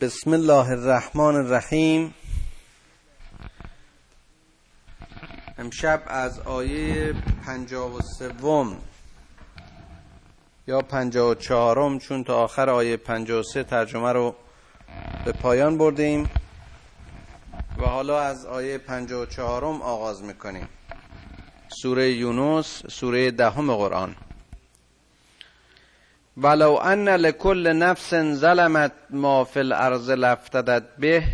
بسم الله الرحمن الرحیم. امشب از آیه پنجاه و سوم یا پنجاه و چهارم چون تا آخر آیه پنجاه و سه ترجمه رو به پایان بردیم و حالا از آیه پنجاه و چهارم آغاز می‌کنیم. سوره یونس سوره دهم قرآن. ولو ان لكل نفس ظلمت ما في الارض لافتدت به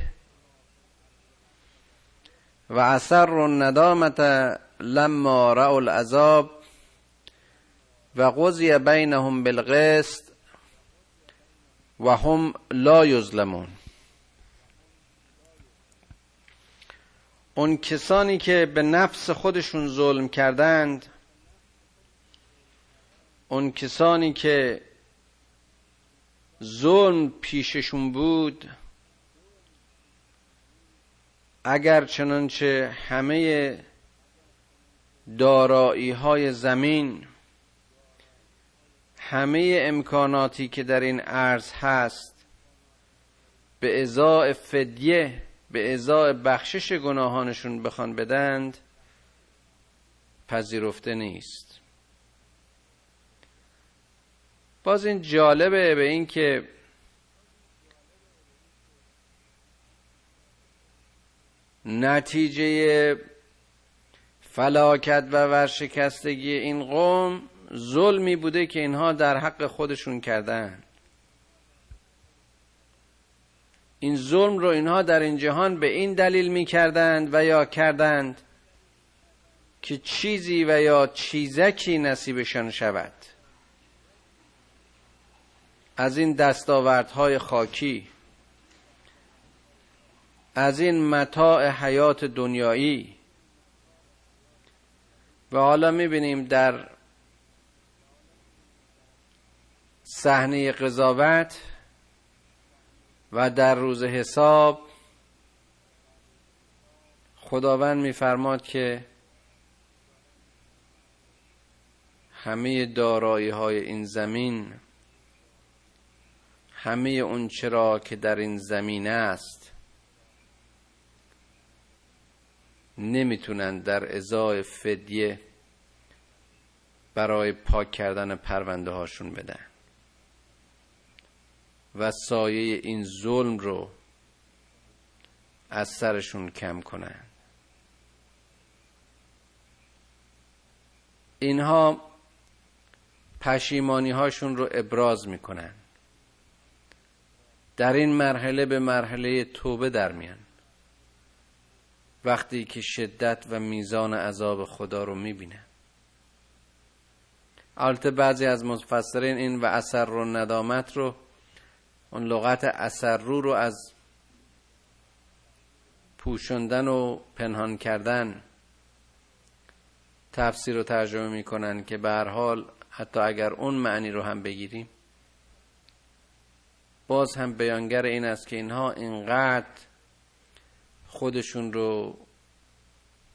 و اثر الندامت لما رأوا العذاب و قضی بینهم بالقسط و هم لا یظلمون. اون کسانی که به نفس خودشون ظلم کردند اون کسانی که ظلم پیششون بود. اگر چنانچه همه دارایی های زمین همه امکاناتی که در این عرض هست به ازای فدیه به ازای بخشش گناهانشون بخوان بدند پذیرفته نیست. باز این جالبه به این که نتیجه فلاکت و ورشکستگی این قوم ظلمی بوده که اینها در حق خودشون کردن. این ظلم رو اینها در این جهان به این دلیل می کردند و یا کردند که چیزی و یا چیزکی نصیبشان شود. از این دستاوردهای خاکی از این متاع حیات دنیایی. و حالا می‌بینیم در صحنه قضاوت و در روز حساب خداوند میفرماد که همه دارایی های این زمین همه اون چرا که در این زمین است نمی‌تونن در ازای فدیه برای پاک کردن پرونده هاشون بدن. و سایه این ظلم رو از سرشون کم کنن. اینها پشیمانی هاشون رو ابراز می‌کنن. در این مرحله به مرحله توبه در میان. وقتی که شدت و میزان عذاب خدا رو می‌بینن البته بعضی از مفسرین این و اثر رو ندامت رو اون لغت اثر رو رو از پوشندن و پنهان کردن تفسیر و ترجمه می‌کنن که به هر حال حتی اگر اون معنی رو هم بگیریم باز هم بیانگر این است که اینها اینقدر خودشون رو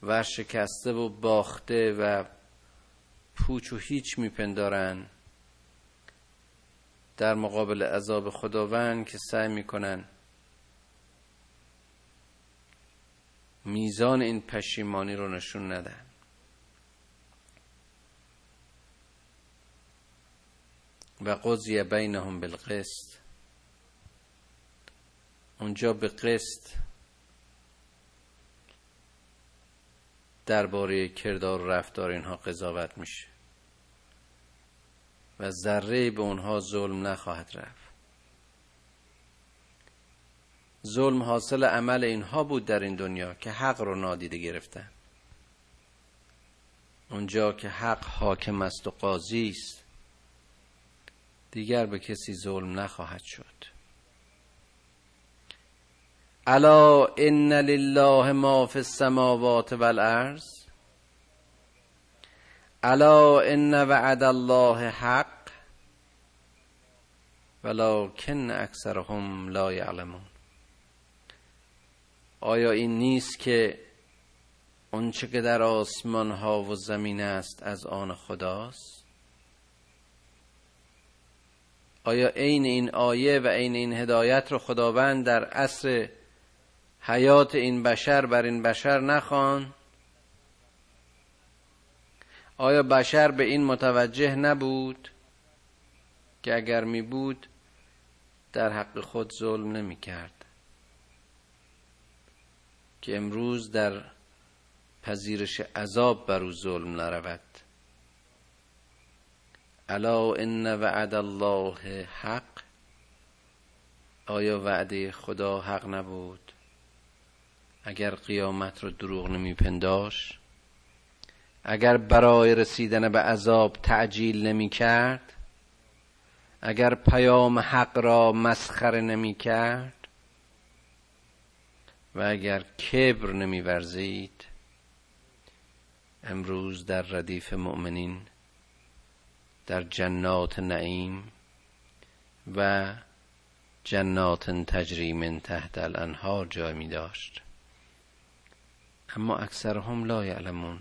ورشکسته و باخته و پوچ و هیچ میپندارن در مقابل عذاب خداوند که سعی می‌کنن میزان این پشیمانی رو نشون ندن. و قضی بینهم بالقسط. اونجا به قسط درباره کردار و رفتار اینها قضاوت میشه و ذره به اونها ظلم نخواهد رفت. ظلم حاصل عمل اینها بود در این دنیا که حق رو نادیده گرفتن. اونجا که حق حاکم است و قاضی است دیگر به کسی ظلم نخواهد شد. الا ان لله ما فی السماوات والارض الا ان وعد الله حق ولكن اکثرهم لا یعلمون. آیا این نیست که آنچه که در آسمان ها و زمین است از آن خداست؟ آیا عین این آیه و عین این هدایت رو خداوند در عصر حیات این بشر بر این بشر نخوان. آیا بشر به این متوجه نبود که اگر می بود در حق خود ظلم نمی کرد؟ که امروز در پذیرش عذاب بر او ظلم نرود. الا ان وعد الله حق. آیا وعده خدا حق نبود؟ اگر قیامت رو دروغ نمی پنداش اگر برای رسیدن به عذاب تعجیل نمی کرد اگر پیام حق را مسخره نمی کرد و اگر کبر نمی ورزید امروز در ردیف مؤمنین در جنات نعیم و جنات تجری من تحت الانهار جای می داشت اما اکثرهم لا یعلمون.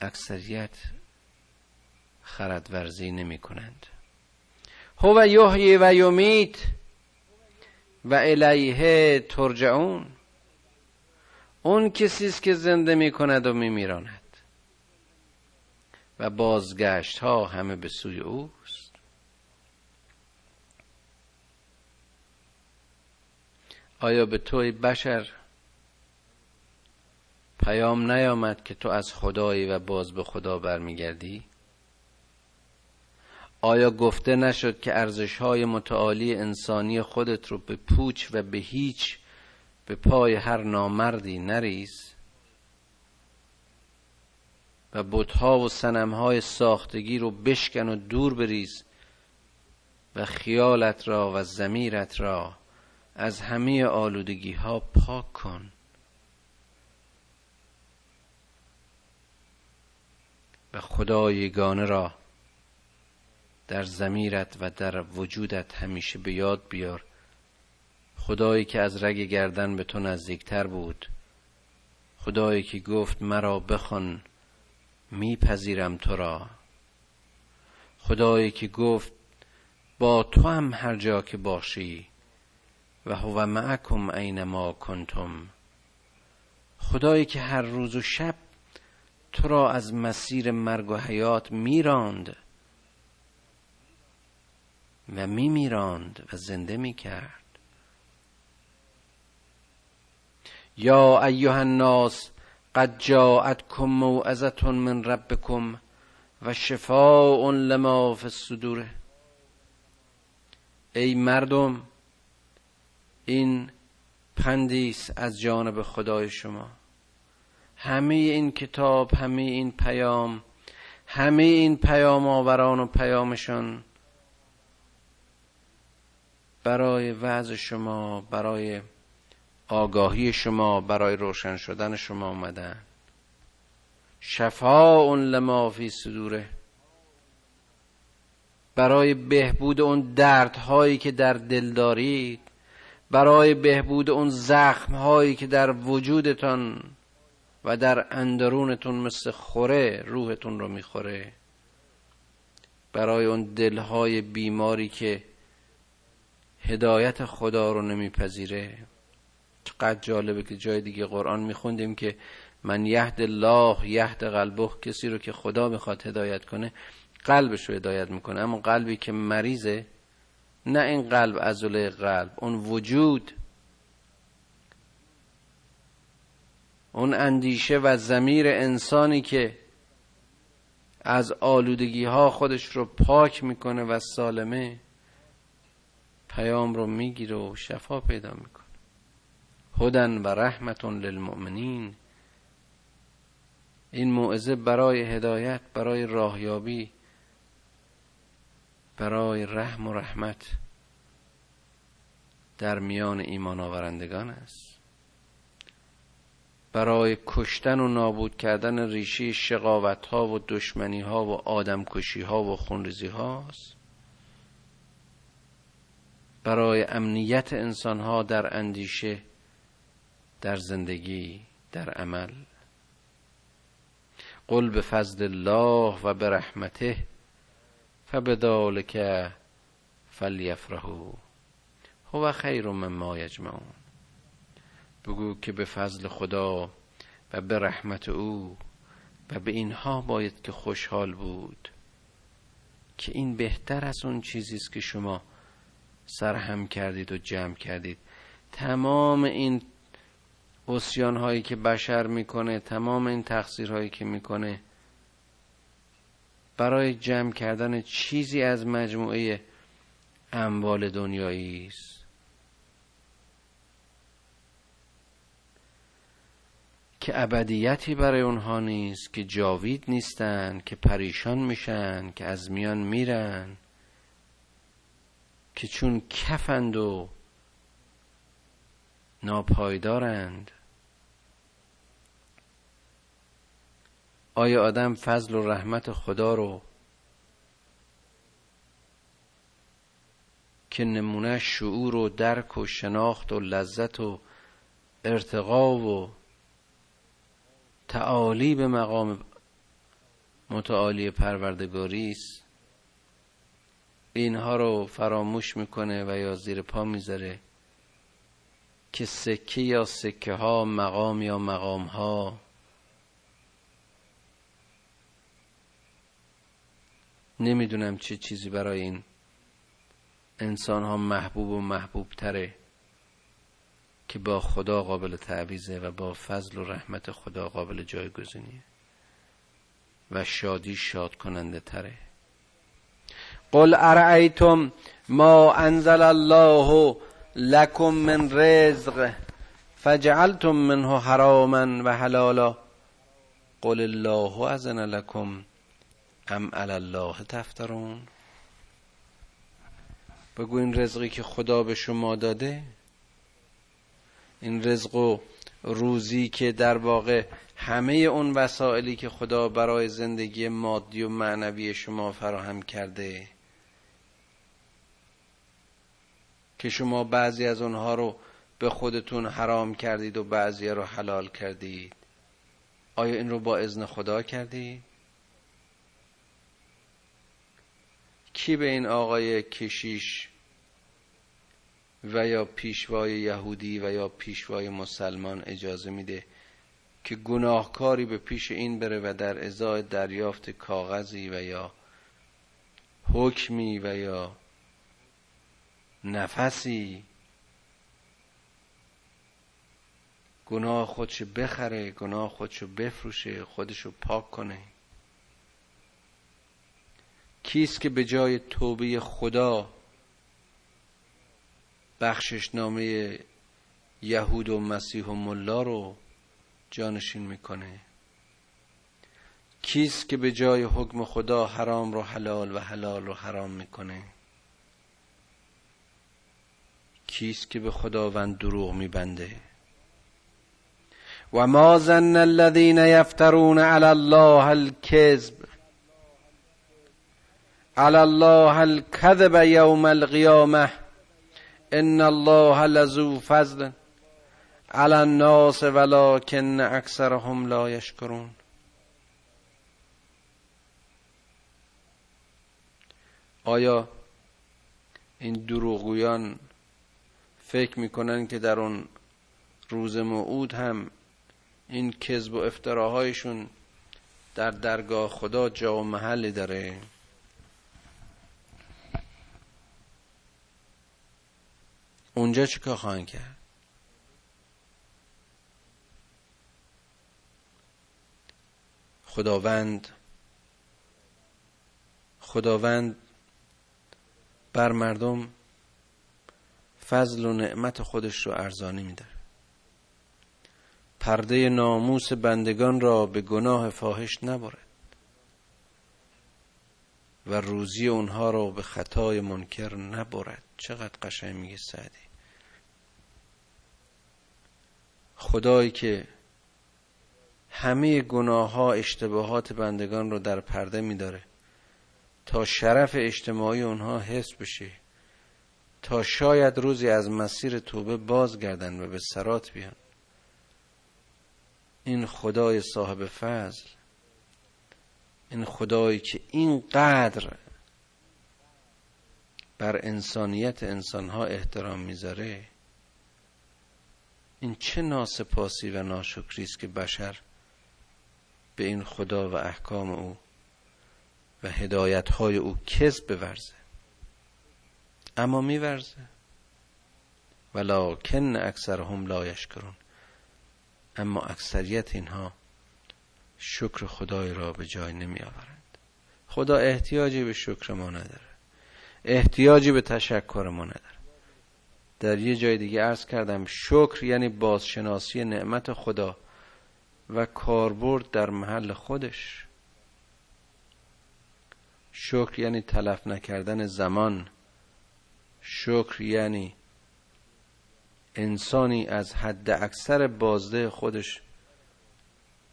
اکثریت خردورزی نمی کنند. هو یحیی و یمیت و الیه ترجعون. اون کسی است که زنده می کند و می میراند. و بازگشت ها همه به سوی اوست. آیا به توی بشر پیام نیامد که تو از خدایی و باز به خدا برمیگردی؟ آیا گفته نشد که ارزش های متعالی انسانی خودت رو به پوچ و به هیچ به پای هر نامردی نریز؟ و بتها و سنمهای ساختگی رو بشکن و دور بریز و خیالت را و زمیرت را از همه آلودگی ها پاک کن. و خدا یگانه را در زمیرت و در وجودت همیشه به یاد بیار. خدایی که از رگ گردن به تو نزدیکتر بود. خدایی که گفت مرا بخوان میپذیرم تو را. خدایی که گفت با تو هم هر جا که باشی و هو معکم اینما کنتم. خدایی که هر روز و شب تو را از مسیر مرگ و حیات میراند و میمیراند و زنده می‌کرد. یا ایها الناس قد جاءتكم موعظه من ربكم و شفاء لما فی الصدور. ای مردم این پندیس از جانب خدای شما. همه این کتاب همه این پیام همه این پیام آوران و پیامشان برای وضع شما برای آگاهی شما برای روشن شدن شما آمدن. شفاء لما فی صدوره. برای بهبود اون دردهایی که در دل دارید برای بهبود اون زخمهایی که در وجودتان و در اندرونتون مثل خوره روحتون رو می‌خوره. برای اون دلهای بیماری که هدایت خدا رو نمیپذیره. چقدر جالبه که جای دیگه قرآن میخوندیم که من یهد الله یهد قلبه کسی رو که خدا می‌خواد هدایت کنه قلبش رو هدایت می‌کنه. اما قلبی که مریضه نه این قلب عضله قلب اون وجود اون اندیشه و زمیر انسانی که از آلودگی ها خودش رو پاک می‌کنه و سالمه پیام رو می‌گیره و شفا پیدا می‌کنه. هدن و رحمتون للمؤمنین. این موعظه برای هدایت برای راهیابی برای رحم و رحمت در میان ایمان آورندگان است. برای کشتن و نابود کردن ریشه شقاوت ها و دشمنی ها و آدم کشی ها و خونریزی هاست برای امنیت انسان ها در اندیشه در زندگی در عمل. قل به فضل الله و به رحمته فبذلک فلیفرحوا. هو خیر مما یجمعون. بگو که به فضل خدا و به رحمت او و به اینها باید که خوشحال بود که این بهتر از اون چیزی است که شما سرهم کردید و جمع کردید. تمام این اسیان هایی که بشر می‌کنه تمام این تقصیر هایی که می‌کنه برای جمع کردن چیزی از مجموعه اموال دنیایی است. که ابدیتی برای اونها نیست که جاوید نیستن که پریشان میشن که از میان میرن که چون کفند و ناپایدارند. آیا آدم فضل و رحمت خدا رو که نمونه شعور و درک و شناخت و لذت و ارتقا و تعالی به مقام متعالی پروردگاری است. اینها رو فراموش می‌کنه و یا زیر پا می‌ذاره که سکه یا سکه ها مقام یا مقام ها نمی‌دونم چه چیزی برای این انسان ها محبوب و محبوب تره که با خدا قابل تعویزه و با فضل و رحمت خدا قابل جایگزینیه و شادی شاد کننده تره. قل ارائیتم ما انزل الله لکم من رزق فجعلتم منه حراما و حلالا. قل الله اذن لکم ام الله تفترون. بگو این رزقی که خدا به شما داده این رزق و روزی که در واقع همه اون وسائلی که خدا برای زندگی مادی و معنوی شما فراهم کرده که شما بعضی از اونها رو به خودتون حرام کردید و بعضی رو حلال کردید آیا این رو با اذن خدا کردید؟ کی به این آقای کشیش و یا پیشوای یهودی و یا پیشوای مسلمان اجازه میده که گناهکاری به پیش این بره و در ازای دریافت کاغذی و یا حکمی و یا نفسی گناه خودشو بخره گناه خودشو بفروشه خودشو پاک کنه. کیست که به جای توبه خدا بخشش نامه یهود و مسیح و ملا رو جانشین می‌کنه. کیست که به جای حکم خدا حرام رو حلال و حلال رو حرام می‌کنه؟ کیست که به خداوند دروغ میبنده؟ و ما ظن الذين یفترون علی الله الكذب علی الله الكذب یوم القیامه ان الله لذو فضل على الناس ولكن اکثرهم لا یشکرون آیا این دروغگویان فکر می‌کنن که در اون روز موعود هم این کذب و افتراهایشون در درگاه خدا جا و محلی داره؟ اونجا چیکار خواهند کرد؟ خداوند خداوند بر مردم فضل و نعمت خودش رو ارزانی میده پرده ناموس بندگان را به گناه فاحش نبرد و روزی اونها را به خطای منکر نبرد. چقدر قشنگ میگه سعدی. خدایی که همه گناه ها اشتباهات بندگان رو در پرده میداره. تا شرف اجتماعی اونها حس بشه. تا شاید روزی از مسیر توبه بازگردن و به سرات بیان. این خدای صاحب فضل این خدایی که اینقدر بر انسانیت انسانها احترام می‌ذاره این چه ناسپاسی و ناشکری است که بشر به این خدا و احکام او و هدایت های او کذب بورزه. اما میورزه. ولکن اکثرهم لا یشکرون. اما اکثریت اینها شکر خدای را به جای نمی آورند خدا احتیاجی به شکر ما نداره. احتیاجی به تشکر ما نداره. در یه جای دیگه عرض کردم شکر یعنی بازشناسی نعمت خدا و کاربرد در محل خودش. شکر یعنی تلف نکردن زمان. شکر یعنی انسانی از حد اکثر بازده خودش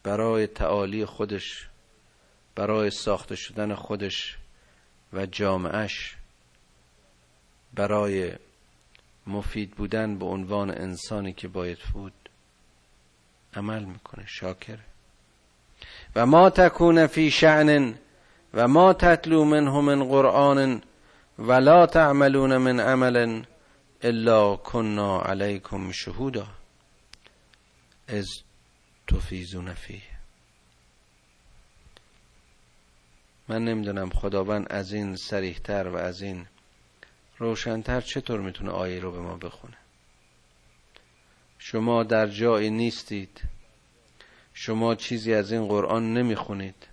برای تعالی خودش برای ساخته شدن خودش و جامعش برای مفید بودن به عنوان انسانی که باید بود عمل می‌کنه شاکره. و ما تکون فی شعن و ما تتلو منه من قرآن ولا تعملون من عمل الا کنا علیکم شهودا. از تفیزون فیه. من نمی‌دونم خداوند از این سریحتر و از این روشنتر چطور می‌تونه آیه رو به ما بخونه؟ شما در جایی نیستید. شما چیزی از این قرآن نمی‌خونید.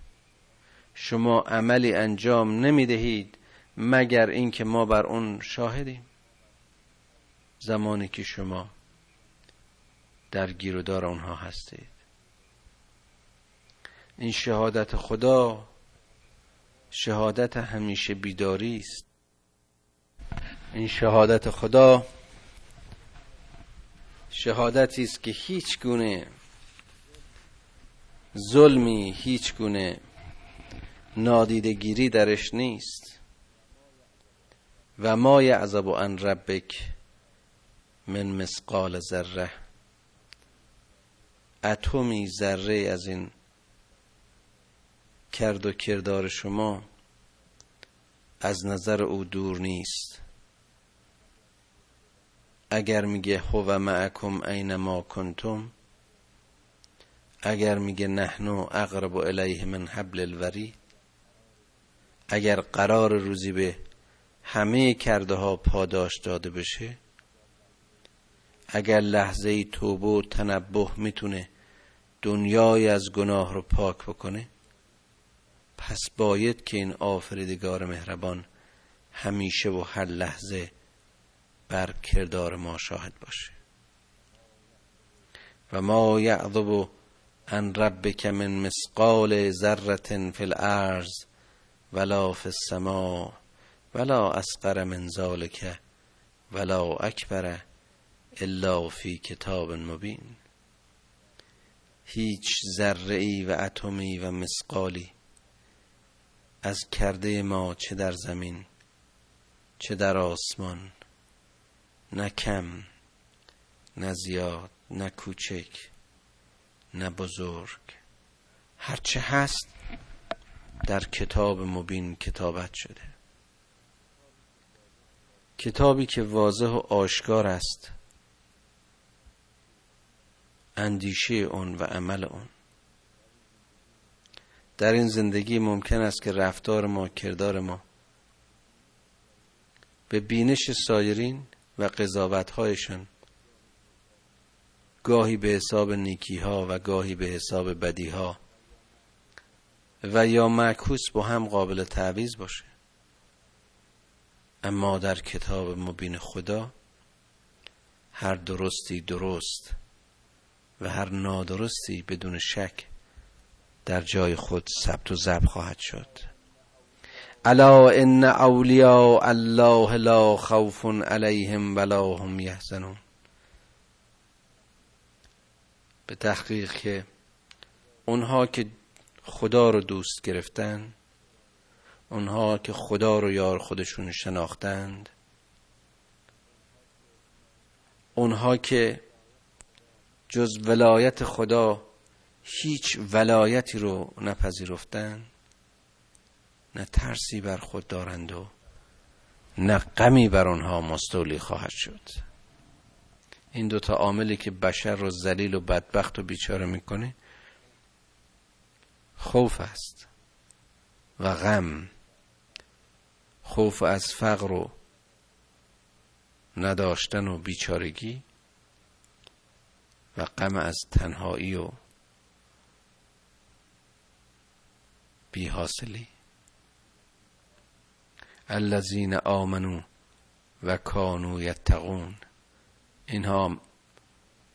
شما عملی انجام نمی‌دهید مگر اینکه ما بر اون شاهدیم. زمانی که شما در گیرودار اونها هستید. این شهادت خدا شهادت همیشه بیداری است. این شهادت خدا شهادتی است که هیچ گونه ظلمی هیچ گونه نادیدگیری درش نیست. و ما یعذب ان ربک من مسقال ذره. اتمی ذره از این کرد و کردار شما از نظر او دور نیست. اگر میگه هو معکم اینما کنتم اگر میگه نحنو اقرب الیه من حبل الوری اگر قرار روزی به همه کرده ها پاداش داده بشه اگر لحظه توبه و تنبه می‌تونه دنیای از گناه رو پاک بکنه پس باید که این آفریدگار مهربان همیشه و هر لحظه بر کردار ما شاهد باشه. و ما یعذب ان ربک من مسقال ذره فی الارض ولا فی السماء ولا اصغر من ذلك ولا اکبر الا فی کتاب مبین. هیچ ذره ای و اتمی و مسقالی از کرده ما چه در زمین چه در آسمان نه کم نه زیاد نه کوچک نه بزرگ. هرچه هست در کتاب مبین کتابت شده. کتابی که واضح و آشکار است. اندیشه اون و عمل اون در این زندگی ممکن است که رفتار ما کردار ما به بینش سایرین و هایشان گاهی به حساب نیکی ها و گاهی به حساب بدی ها و یا معکوس با هم قابل تعویز باشه. اما در کتاب مبین خدا هر درستی درست و هر نادرستی بدون شک در جای خود ثبت و ضبط خواهد شد. الا ان اولیاء الله لا خوف علیهم ولا هم یحزنون. به تحقیق که اونها که خدا رو دوست گرفتن اونها که خدا رو یار خودشون شناختند اونها که جز ولایت خدا هیچ ولایتی رو نپذیرفتند نه ترسی بر خود دارند و نه غمی بر آنها مستولی خواهد شد. این دوتا عاملی که بشر رو ذلیل و بدبخت و بیچاره می‌کنه خوف است و غم. خوف از فقر و نداشتن و بیچارگی و غم از تنهایی و بیحاصلی. الذین آمنو و کانو یتقون. اینها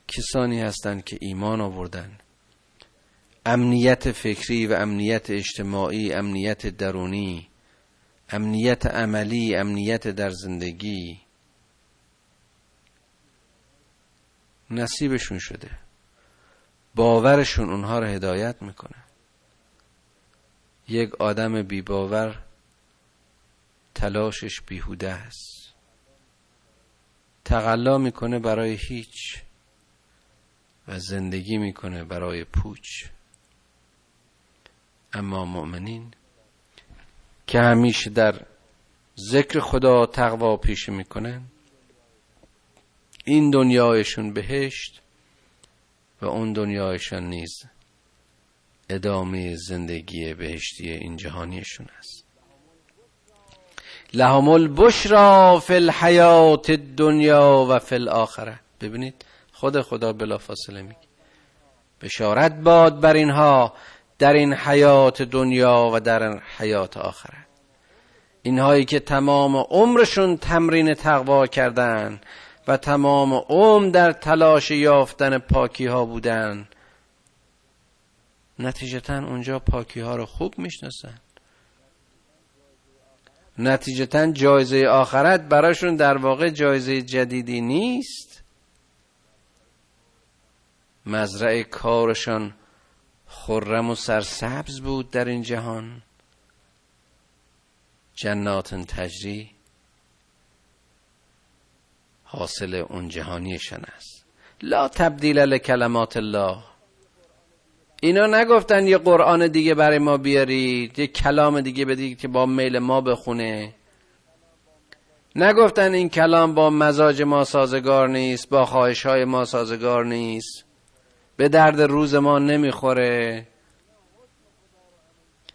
کسانی هستند که ایمان آوردن. امنیت فکری و امنیت اجتماعی امنیت درونی امنیت عملی امنیت در زندگی نصیبشون شده. باورشون اونها رو هدایت می‌کنه. یک آدم بی باور تلاشش بیهوده است. تقلا می‌کنه برای هیچ و زندگی می‌کنه برای پوچ. اما مؤمنین که همیشه در ذکر خدا تقوا پیش می‌کنن این دنیایشون بهشت و اون دنیایشان نیز ادامه زندگی بهشتی این جهانیشون است. لهم البشرا فی الحیات الدنیا و فی الاخره ببینید خود خدا بلا فاصله میگه. بشارت باد بر اینها در این حیات دنیا و در حیات آخره اینهایی که تمام عمرشون تمرین تقوا کردن و تمام عمر در تلاش یافتن پاکی ها بودن نتیجتا اونجا پاکی ها رو خوب می‌شناسن. نتیجتا جایزه آخرت براشون در واقع جایزه جدیدی نیست. مزرعه کارشان خرم و سرسبز بود در این جهان. جنات تجری حاصل اون جهانیشان است. لا تبدیل لکلمات الله. اینا نگفتن یه قرآن دیگه برای ما بیارید یه کلام دیگه بدید که با میل ما بخونه. نگفتن این کلام با مزاج ما سازگار نیست با خواهش های ما سازگار نیست. به درد روز ما نمی‌خوره.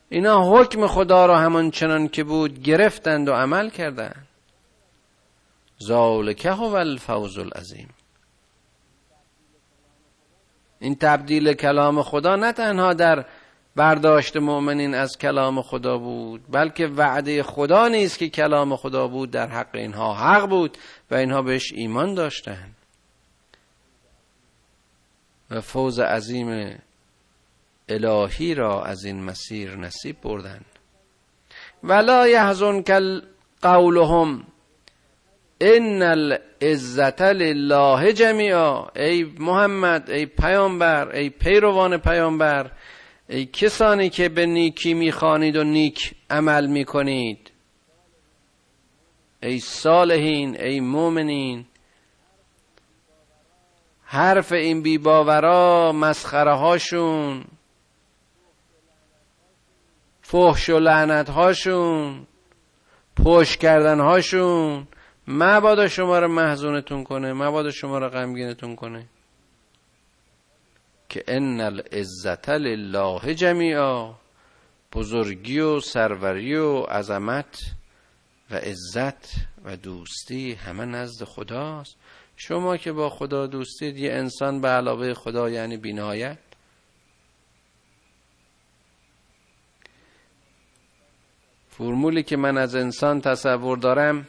اینا حکم خدا رو همان چنان که بود گرفتند و عمل کردند. ذالک هو الفوز العظیم. این تبدیل کلام خدا نه تنها در برداشت مؤمنین از کلام خدا بود بلکه وعده خدا نیست که کلام خدا بود در حق اینها حق بود و اینها بهش ایمان داشتند و فوز عظیم الهی را از این مسیر نصیب بردن. ولا یحزن کل قولهم ان العزت لله جمیعا ای محمد ای پیامبر ای پیروان پیامبر ای کسانی که به نیکی می‌خوانید و نیک عمل می‌کنید ای صالحین ای مؤمنین حرف این بیباورا مسخره هاشون فحش و لعنت هاشون پشت کردن هاشون مبادا شما رو محزونتون کنه مبادا شما رو غمگینتون کنه. که ان العزت لله جمیعا بزرگی و سروری و عظمت و عزت و دوستی همه نزد خداست. شما که با خدا دوستید یه انسان به علاوه خدا یعنی بینهایت فرمولی که من از انسان تصور دارم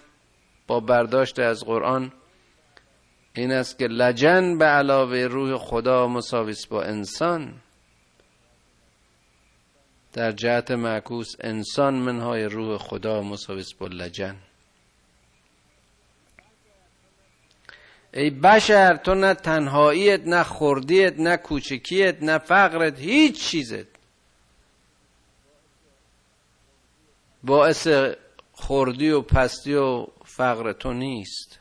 با برداشت از قرآن این است که لجن به علاوه روح خدا مساویس با انسان. در جهت معکوس انسان منهای روح خدا مساویس با لجن. ای بشر تو نه تنهاییت نه خوردیت نه کوچکیت نه فقرت هیچ چیزت. باعث خوردی و پستی و فقر تو نیست.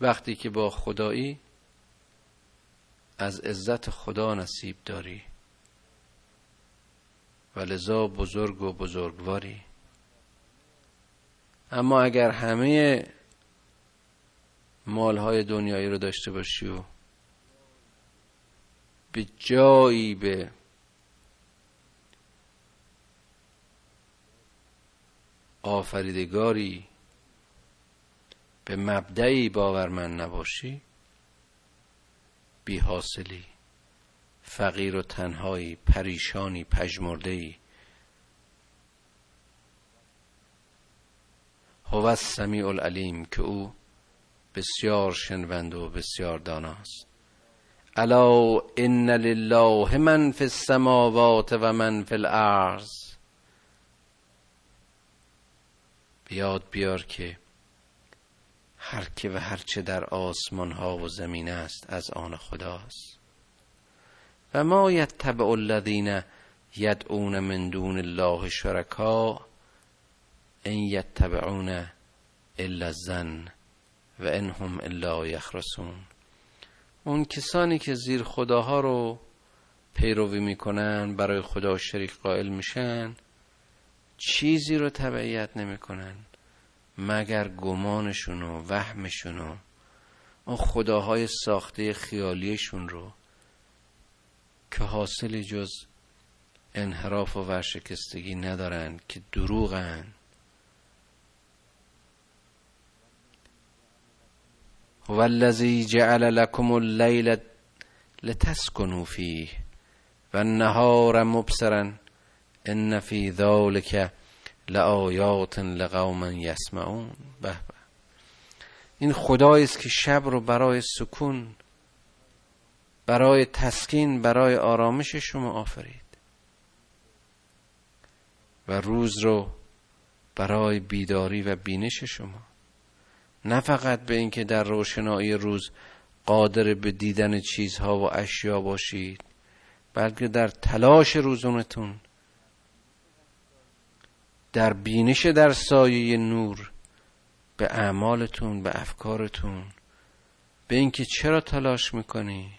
وقتی که با خدایی از عزت خدا نصیب داری و لذا بزرگ و بزرگواری. اما اگر همه مالهای دنیایی رو داشته باشی و به جایی به آفریدگاری به مبدعی باورمند نباشی بی حاصلی فقیر و تنهایی پریشانی پژمرده‌ای. هو السمیع العلیم که او بسیار شنوند و بسیار داناست. الا ان لله من فی السماوات و من فی الارض. بیاد بیار که هر که و هر چه در آسمان ها و زمین است از آن خداست. و ما یتبع الذین یدعون من دون الله شرکا ان یتبعون الا الظن و انهم الا یخرسون. اون کسانی که زیر خداها رو پیروی می‌کنن برای خدا شریک قائل میشن چیزی رو تبعیت نمی‌کنن مگر گمانشون و وهمشون و اون خداهای ساخته خیالیشون رو که حاصل جز انحراف و ورشکستگی ندارن که دروغن. هو الذی جعل لكم اللیل لتسکنوا فیه و النهار مبصرا. ان فی ذلك لآیات لقوم یسمعون به به. این خدایی است که شب رو برای سکون برای تسکین برای آرامش شما آفرید. و روز رو برای بیداری و بینش شما. نه فقط به اینکه در روشنایی روز قادر به دیدن چیزها و اشیا باشید بلکه در تلاش روزونتون در بینش در سایه نور به اعمالتون به افکارتون به اینکه چرا تلاش می‌کنی؟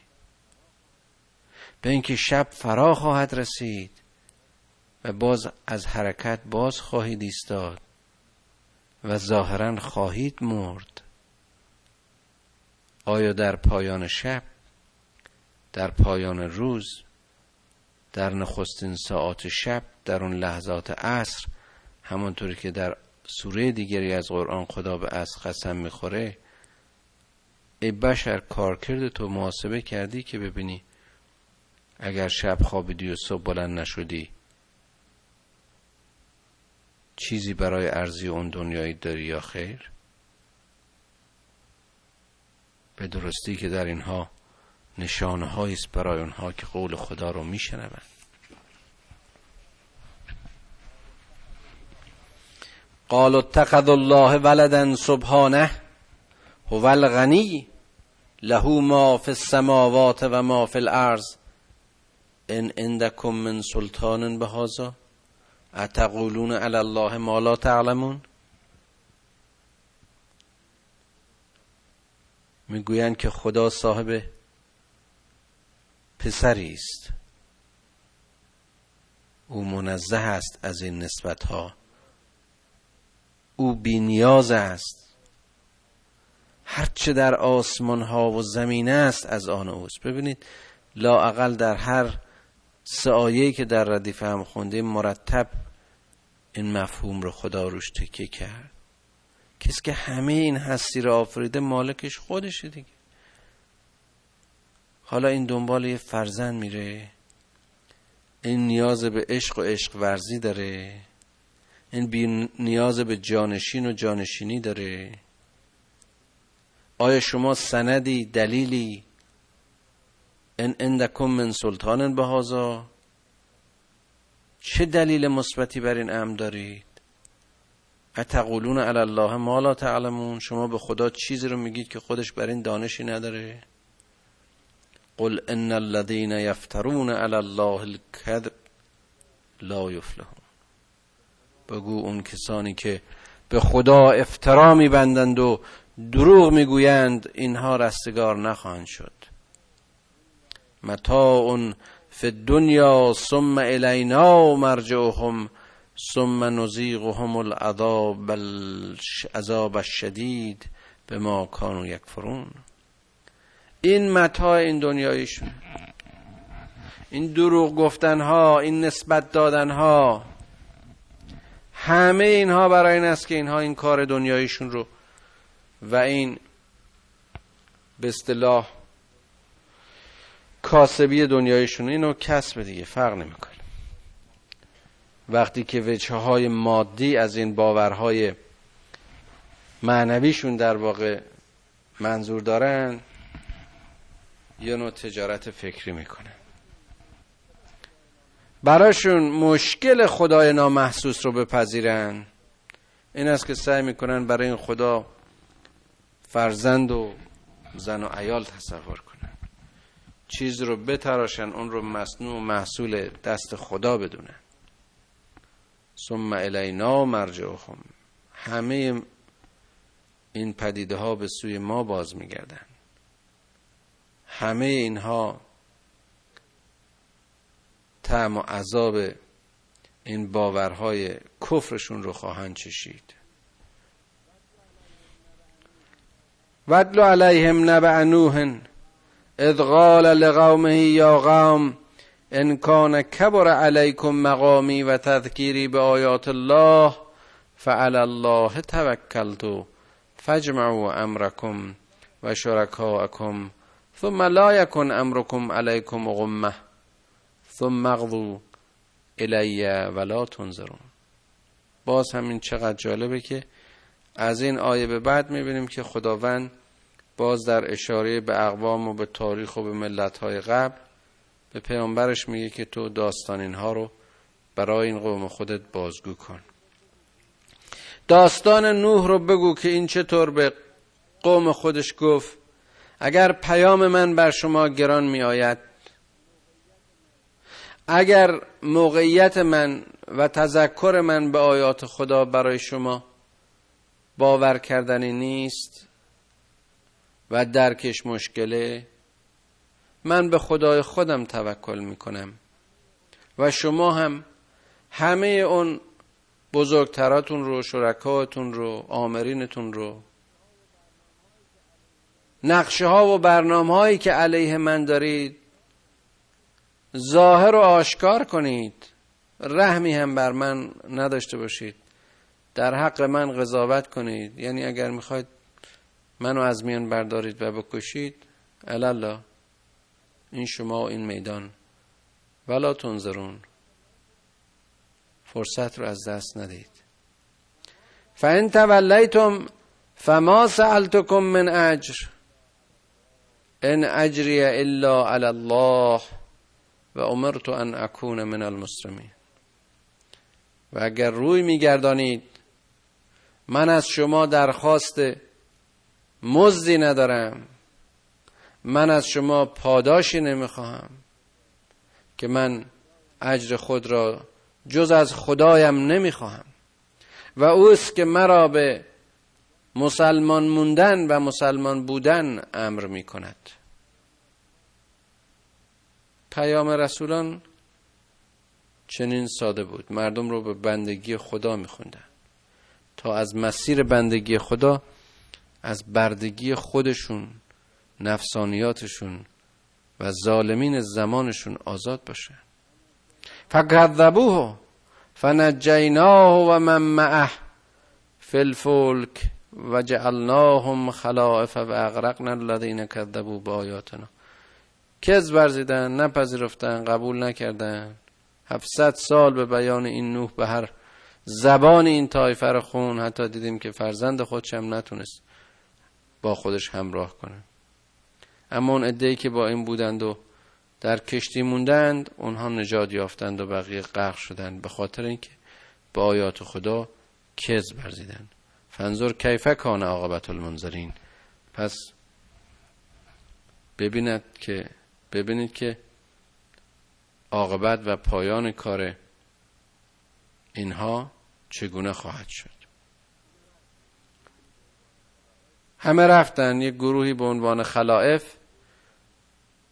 به اینکه شب فرا خواهد رسید و باز از حرکت باز خواهید ایستاد و ظاهرا خواهید مرد. آیا در پایان شب در پایان روز در نخستین ساعات شب در اون لحظات عصر همانطوری که در سوره دیگری از قرآن خدا به از قسم می‌خوره ای بشر کارکرد تو محاسبه کردی که ببینی اگر شب خوابیدی و صبح بلند نشدی چیزی برای ارزی اون دنیایی داری یا خیر؟ به درستی که در اینها نشانه است برای اونها که قول خدا رو میشنوند. قال اتخذ الله ولدا سبحانه هو الغنی له ما فی السماوات و ما فی الارض. ان عندكم من سلطان بهذا اتقولون علی الله ما لا تعلمون؟ می‌گویند که خدا صاحب پسری است. او منزه است از این نسبت ها او بینیاز است. هرچه در آسمان ها و زمین است از آن اوست. ببینید لااقل در هر سه که در ردیف هم خوندیم مرتب این مفهوم رو خدا روش تکیه کرد. کسی که همه این هستی رو آفریده مالکش خودشه دیگه. حالا این دنبال یه فرزند میره. این نیاز به عشق و عشق ورزی داره. این بی نیاز به جانشین و جانشینی داره. آیا شما سندی دلیلی؟ ان اندکم من سلطان بهازا چه دلیل مثبتی بر این امر دارید؟ اتقولون علی الله ما لا تعلمون. شما به خدا چیزی رو میگید که خودش بر این دانشی نداره. قل ان الذين يفترون علی الله الكذب لا یفلحون. بگو اون کسانی که به خدا افترا میبندند و دروغ می‌گویند اینها رستگار نخواهند شد. متاع فی الدنیا ثم الینا مرجعهم ثم نزیغهم العذاب العذاب الشدید به ما کانو یکفرون. این متاع این دنیایشون این دروغ گفتن ها این نسبت دادن ها همه اینها برای این است که اینها این کار دنیایشون رو و این به اصطلاح کاسبی دنیایشون اینو کسب دیگه فرق نمی‌کنه. وقتی که وجه های مادی از این باورهای معنویشون در واقع منظور دارن یه نوع تجارت فکری می‌کنن. براشون مشکل خدای نامحسوس رو بپذیرن. این است که سعی می‌کنن برای این خدا فرزند و زن و عیال تصور کنن. چیز رو بتراشن اون رو مصنوع محصول دست خدا بدونن. ثم الینا مرجعهم. همه این پدیده ها به سوی ما باز میگردن. همه اینها تعم و عذاب این باورهای کفرشون رو خواهند چشید. ودل علیهم نبع نوح اذ قال لقومه یا قوم ان کان کبر علیکم مقامی و تذکیری به آیات الله فعلى الله توکلت فاجمعوا امرکم و شرکاءکم ثم لا یکن امرکم علیکم غمه ثم اغضوا الی ولا تنظرون. باز همین چقدر جالبه که از این آیه به بعد می‌بینیم که خداوند باز در اشاره به اقوام و به تاریخ و به ملت های قبل به پیامبرش میگه که تو داستان اینها رو برای این قوم خودت بازگو کن. داستان نوح رو بگو که این چطور به قوم خودش گفت. اگر پیام من بر شما گران می آید اگر موقعیت من و تذکر من به آیات خدا برای شما باور کردنی نیست و درکش مشکله من به خدای خودم توکل می‌کنم و شما هم همه اون بزرگتراتون رو شرکاتون رو آمرینتون رو نقشه ها و برنامه هایی که علیه من دارید ظاهر و آشکار کنید. رحمی هم بر من نداشته باشید. در حق من قضاوت کنید. یعنی اگر می‌خواید منو از میان بردارید و بکشید الالا این شما و این میدان. ولا تنظرون. فرصت رو از دست ندید فان تولیتم فما سألتكم من اجر ان اجری الا علی الله و امرت ان اکون من المسلمین و اگر روی میگردانید من از شما درخواست مزدی ندارم. من از شما پاداشی نمی‌خواهم که من اجر خود را جز از خدایم نمی‌خواهم. و اوست که مرا به مسلمان موندن و مسلمان بودن امر می کند پیام رسولان چنین ساده بود. مردم رو به بندگی خدا می خوندن. تا از مسیر بندگی خدا از بردگی خودشون نفسانیاتشون و ظالمین زمانشون آزاد باشه فکذبوه فنجیناه و من معه فی الفلک و جعلناهم خلائف و اغرقنا الذین کذبوا بآیاتنا. کذب ورزیدن نپذیرفتن قبول نکردن. 700 سال به بیان این نوح به هر زبان این طایفه رو خون. حتی دیدیم که فرزند خودشم نتونست با خودش همراه کنه. اما اون ادهی که با این بودند و در کشتی موندند اونها نجات یافتند و بقیه غرق شدند. به خاطر اینکه به آیات خدا کذب ورزیدند فنظر کیفه کان عاقبت المنظرین پس ببیند که ببینید که عاقبت و پایان کار اینها چگونه خواهد شد. همه رفتن یک گروهی به عنوان خلائف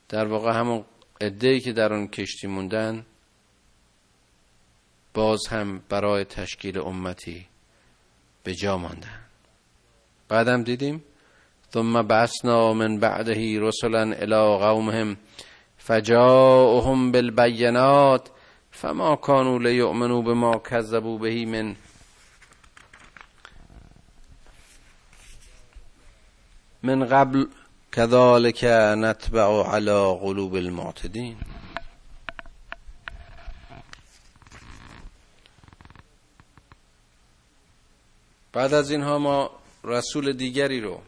در واقع همون ادهی که در اون کشتی موندن باز هم برای تشکیل امتی به جا ماندن. بعدم دیدیم ثم بعثنا من بعده رسلا الى قومهم فجاءهم بالبینات فما كانوا لیؤمنوا بما كذبوا به من من قبل كذلك نتبع على قلوب المعتدين. بعد از اینها ما رسول دیگری رو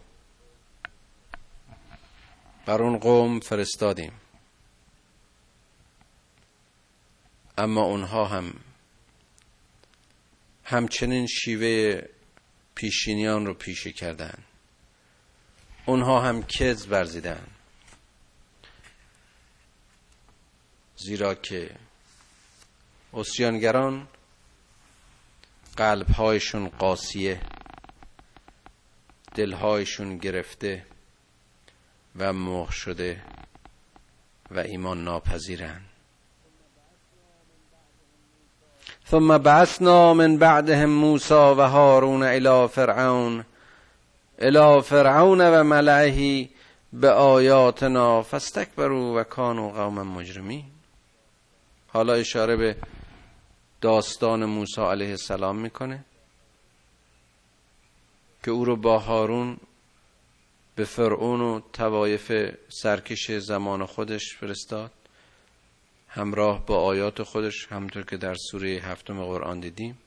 بر اون قوم فرستادیم. اما اونها هم همچنین شیوه پیشینیان رو پیشه کردن. اونها هم کز ورزیدن. زیرا که اسیانگران قلبهایشون قاسیه دلهایشون گرفته و مخ شده و ایمان ناپذیرن ثم بعثنا من بعدهم موسى و هارون الى فرعون الى فرعون و ملعه به آیاتنا فاستکبروا و کانوا قوما مجرمین. حالا اشاره به داستان موسی علیه السلام می‌کنه که او رو با هارون به فرعون و توایف سرکش زمان خودش فرستاد. همراه با آیات خودش همطور که در سوره هفتم قرآن دیدیم.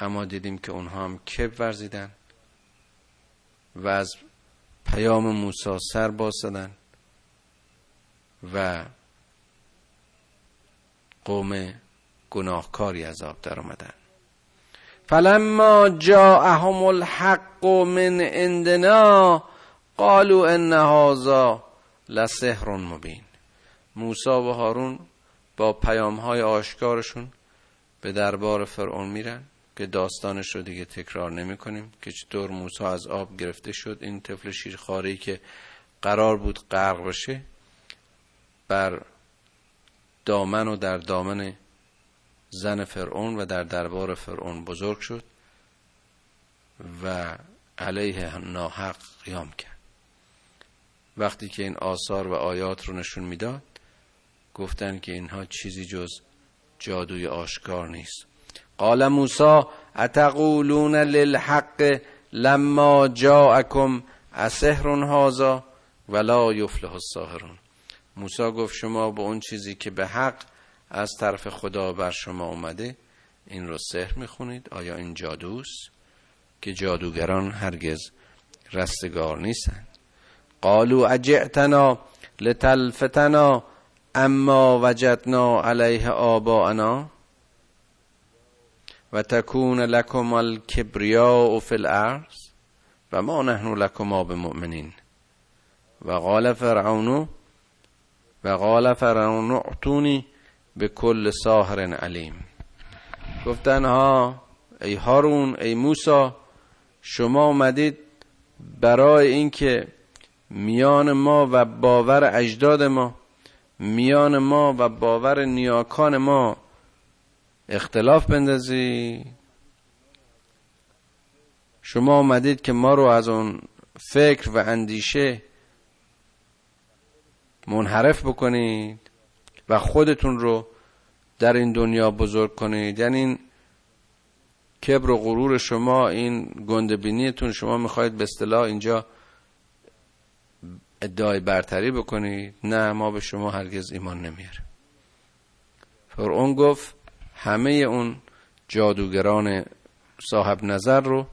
اما دیدیم که اونها هم کب ورزیدن و از پیام موسی سر باز و قوم گناهکاری آب در آمدن. فلما جاءهم الحق من عندنا قالوا ان هذا لسحر مبین. موسی و هارون با پیام های آشکارشون به دربار فرعون میرن که داستانش رو دیگه تکرار نمی کنیم که چطور موسی از آب گرفته شد. این طفل شیرخواری که قرار بود غرق بشه بر دامن و در دامن زن فرعون و در دربار فرعون بزرگ شد و علیه ناحق قیام کرد. وقتی که این آثار و آیات رو نشون می‌داد گفتن که اینها چیزی جز جادوی آشکار نیست. قال موسی اتقولون للحق لما جاءکم اسحر هذا ولا یفلح الساحرون موسی گفت شما به اون چیزی که به حق از طرف خدا بر شما اومده این رو سحر می‌خونید. آیا این جادوست؟ که جادوگران هرگز رستگار نیستند. قالوا اجعتنا لتلفتنا اما وجدنا علیه آباءنا و تکون لکم الکبریاء فی الارض و ما نحن لکما بمؤمنین. و قال فرعون و قال فرعون اعطونی به کل ساهر علیم. گفتن ها ای هارون ای موسا شما اومدید برای اینکه میان ما و باور اجداد ما میان ما و باور نیاکان ما اختلاف بندازی. شما اومدید که ما رو از اون فکر و اندیشه منحرف بکنید. و خودتون رو در این دنیا بزرگ کنید. یعنی این کبر و غرور شما این گندبینیتون شما می‌خواید به اصطلاح اینجا ادعای برتری بکنید. نه ما به شما هرگز ایمان نمیاریم. فرعون گفت همه اون جادوگران صاحب نظر رو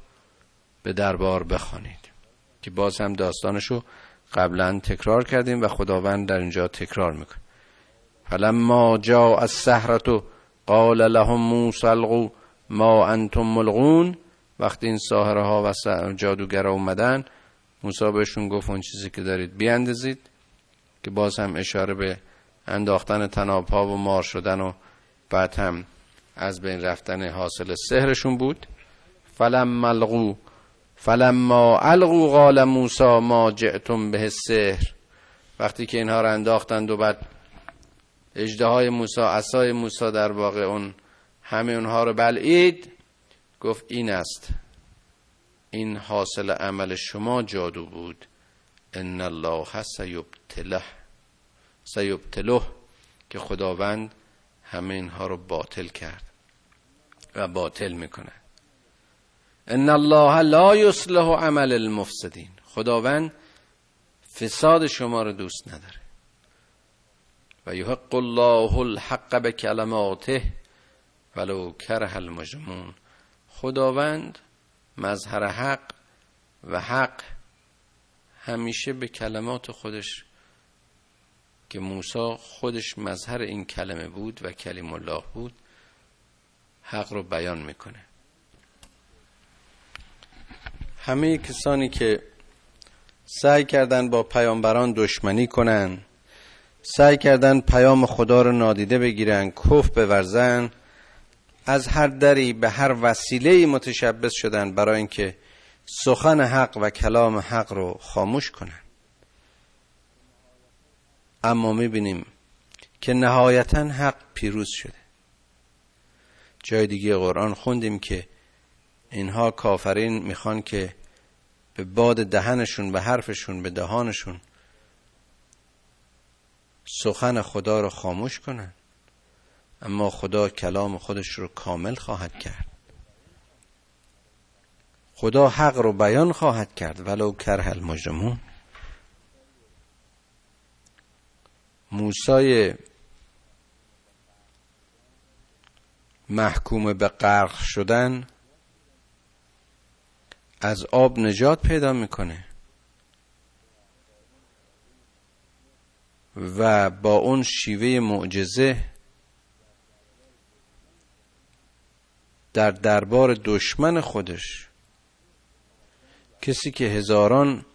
به دربار بخوانید که باز هم داستانشو قبلا تکرار کردیم و خداوند در اینجا تکرار می‌کنه. فلما جاء السحرة قال لهم موسی القوا ما انتم ملغون؟ وقتی این ساهره ها و جادوگر اومدن موسی بهشون گفت اون چیزی که دارید بیاندازید که باز هم اشاره به انداختن تناب ها و مار شدن و بعد هم از بین رفتن حاصل سهرشون بود. فلم ملغو فلما الغو قال موسی ما جئتم به سحر. وقتی که اینها رو انداختند و بعد اجده های موسی عصای موسی در واقع اون همه اونها رو بلعید. گفت این است. این حاصل عمل شما جادو بود. ان الله سیبتله سیبتله که خداوند همه اینها رو باطل کرد و باطل می‌کنه. ان الله لا یصلح عمل المفسدین. خداوند فساد شما رو دوست نداره. و یحق الله الحق به کلماته ولو کره المجرمون. خداوند مظهر حق و حق همیشه به کلمات خودش که موسی خودش مظهر این کلمه بود و کلیم الله بود حق رو بیان می‌کنه. همه کسانی که سعی کردن با پیامبران دشمنی کنن سعی کردن پیام خدا رو نادیده بگیرن کف بورزن. از هر دری به هر وسیله متشبس شدن برای اینکه سخن حق و کلام حق رو خاموش کنن. اما می‌بینیم که نهایتا حق پیروز شده. جای دیگه قرآن خوندیم که اینها کافرین می‌خوان که به باد دهنشون به حرفشون به دهانشون سخن خدا رو خاموش کنن اما خدا کلام خودش رو کامل خواهد کرد. خدا حق رو بیان خواهد کرد. ولو کره المجرمون. موسای محکوم به غرق شدن از آب نجات پیدا می‌کنه. و با اون شیوه معجزه در دربار دشمن خودش. کسی که هزاران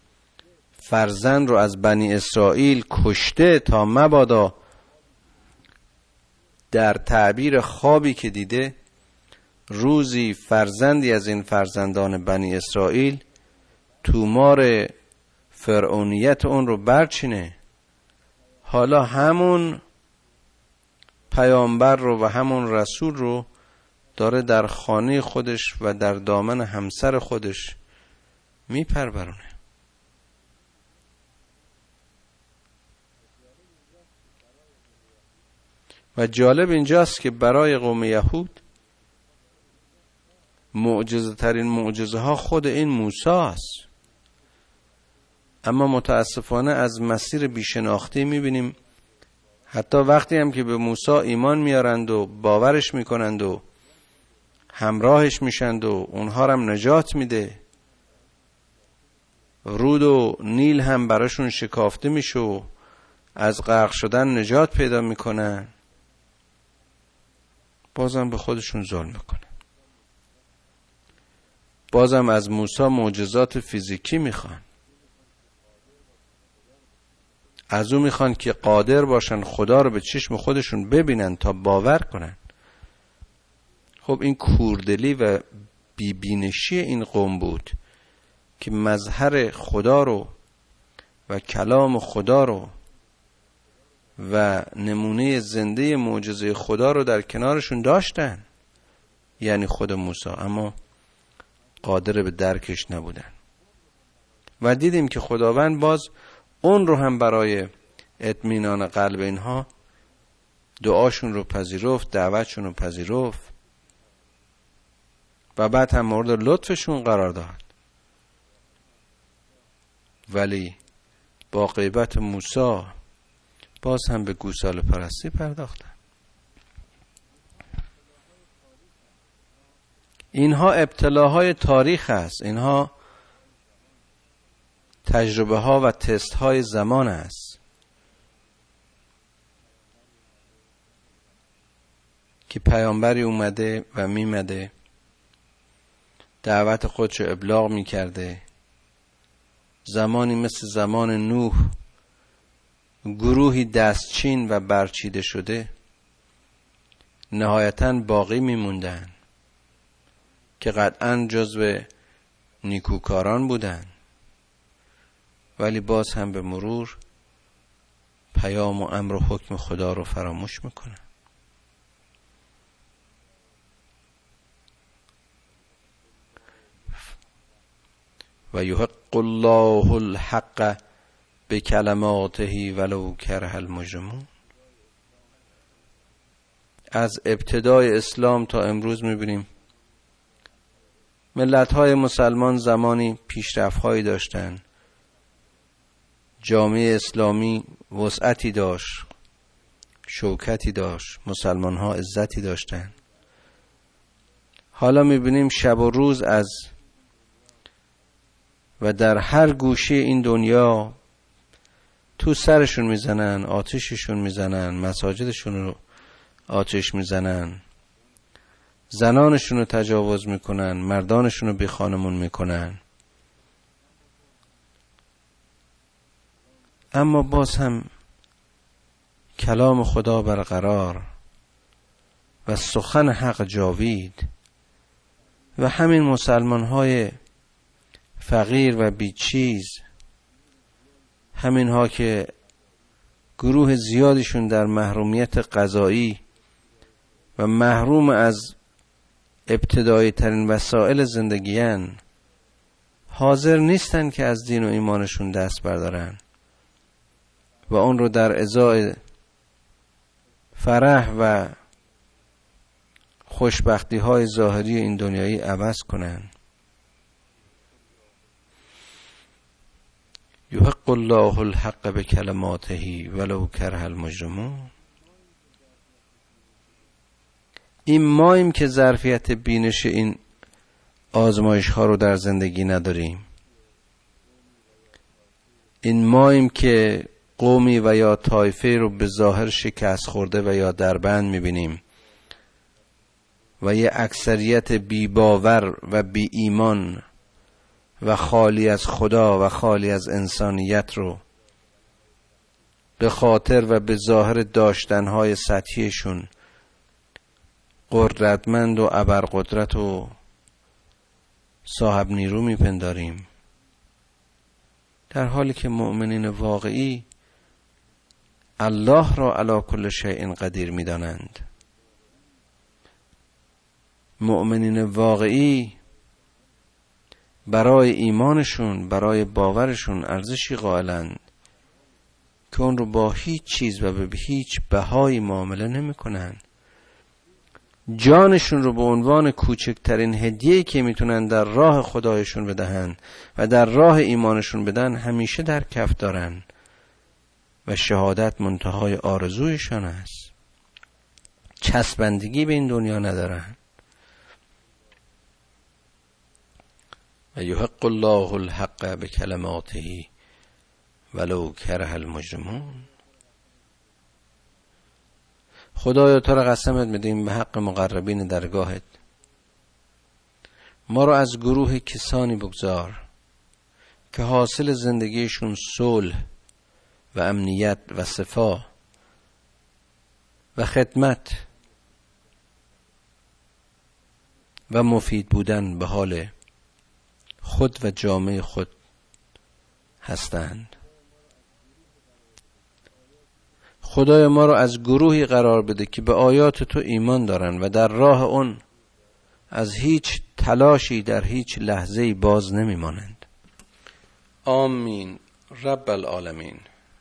فرزند رو از بنی اسرائیل کشته تا مبادا در تعبیر خوابی که دیده روزی فرزندی از این فرزندان بنی اسرائیل تومار فرعونیت اون رو برچینه. حالا همون پیامبر رو و همون رسول رو داره در خانه خودش و در دامن همسر خودش میپرورونه. و جالب اینجاست که برای قوم یهود معجزه ترین معجزه ها خود این موسی است. اما متاسفانه از مسیر بیشناختی می‌بینیم. حتی وقتی هم که به موسی ایمان میارند و باورش می‌کنند و همراهش میشند و اونها هم نجات میده رود و نیل هم براشون شکافته میشه و از غرق شدن نجات پیدا می‌کنن بازم به خودشون ظلم می‌کنن بازم از موسی معجزات فیزیکی می‌خوان. از او می‌خوان که قادر باشن خدا رو به چشم خودشون ببینن تا باور کنن. خب این کوردلی و بیبینشی این قوم بود که مظهر خدا رو و کلام خدا رو و نمونه زنده معجزه خدا رو در کنارشون داشتن. یعنی خود موسی اما قادر به درکش نبودن. و دیدیم که خداوند باز اون رو هم برای اطمینان قلب اینها دعاشون رو پذیرفت دعوتشون رو پذیرفت و بعد هم مورد لطفشون قرار داد. ولی با غیبت موسی باز هم به گوسال پرستی پرداختن. اینها ابتلاهای تاریخ است. اینها تجربه ها و تست های زمان است. که پیامبری اومده و میمده دعوت خودش ابلاغ می‌کرده. زمانی مثل زمان نوح گروهی دستچین و برچیده شده نهایتا باقی میموندن که قطعا جزو نیکوکاران بودن. ولی باز هم به مرور پیام و امر و حکم خدا رو فراموش می‌کنن و یحق الله الحق به کلماته ولو کره المجرمون. از ابتدای اسلام تا امروز می‌بینیم ملت های مسلمان زمانی پیشرفت هایی داشتند جامعه اسلامی وسعتی داشت شوکتی داشت مسلمان ها عزتی داشتند حالا می‌بینیم شب و روز از و در هر گوشه این دنیا تو سرشون می‌زنن آتششون می‌زنن مساجدشون رو آتش می‌زنن. زنانشون رو تجاوز می‌کنن مردانشون رو بی خانمون می‌کنن. اما باز هم کلام خدا برقرار و سخن حق جاوید و همین مسلمان های فقیر و بیچیز همین ها که گروه زیادشون در محرومیت قضایی و محروم از ابتدایی ترین وسایل زندگیان حاضر نیستن که از دین و ایمانشون دست بردارن. و اون رو در ازای فرح و خوشبختی های ظاهری این دنیایی عوض کنن یحق الله الحق به کلماته ولو کره المجرمون. این ماییم که ظرفیت بینش این آزمایش ها رو در زندگی نداریم. این ماییم که قومی و یا طایفه رو به ظاهر شکست خورده و یا دربند می‌بینیم. و یه اکثریت بی باور و بی ایمان و خالی از خدا و خالی از انسانیت رو به خاطر و به ظاهر داشتنهای سطحیشون قدرتمند و ابرقدرت و صاحب نیرو میپنداریم. در حالی که مؤمنین واقعی الله را علا کل شیء قدیر می‌دانند. مؤمنین واقعی برای ایمانشون برای باورشون ارزشی قائلند که اون رو با هیچ چیز و به هیچ بهایی معامله نمی‌کنن. جانشون رو به عنوان کوچکترین هدیه که می‌تونن در راه خدایشون بدهن و در راه ایمانشون بدن همیشه در کف دارن. و شهادت منتهای آرزویشان است. چسبندگی به این دنیا ندارن و یحق الله الحق به کلماته ولو کره المجرمون. خدایا تو را قسمت میدیم به حق مقربین درگاهت. ما رو از گروه کسانی بگذار که حاصل زندگیشون صلح و امنیت و صفا و خدمت و مفید بودن به حال خود و جامعه خود هستند. خدای ما رو از گروهی قرار بده که به آیات تو ایمان دارن و در راه اون از هیچ تلاشی در هیچ لحظه باز نمیمانند. آمین. رب العالمین.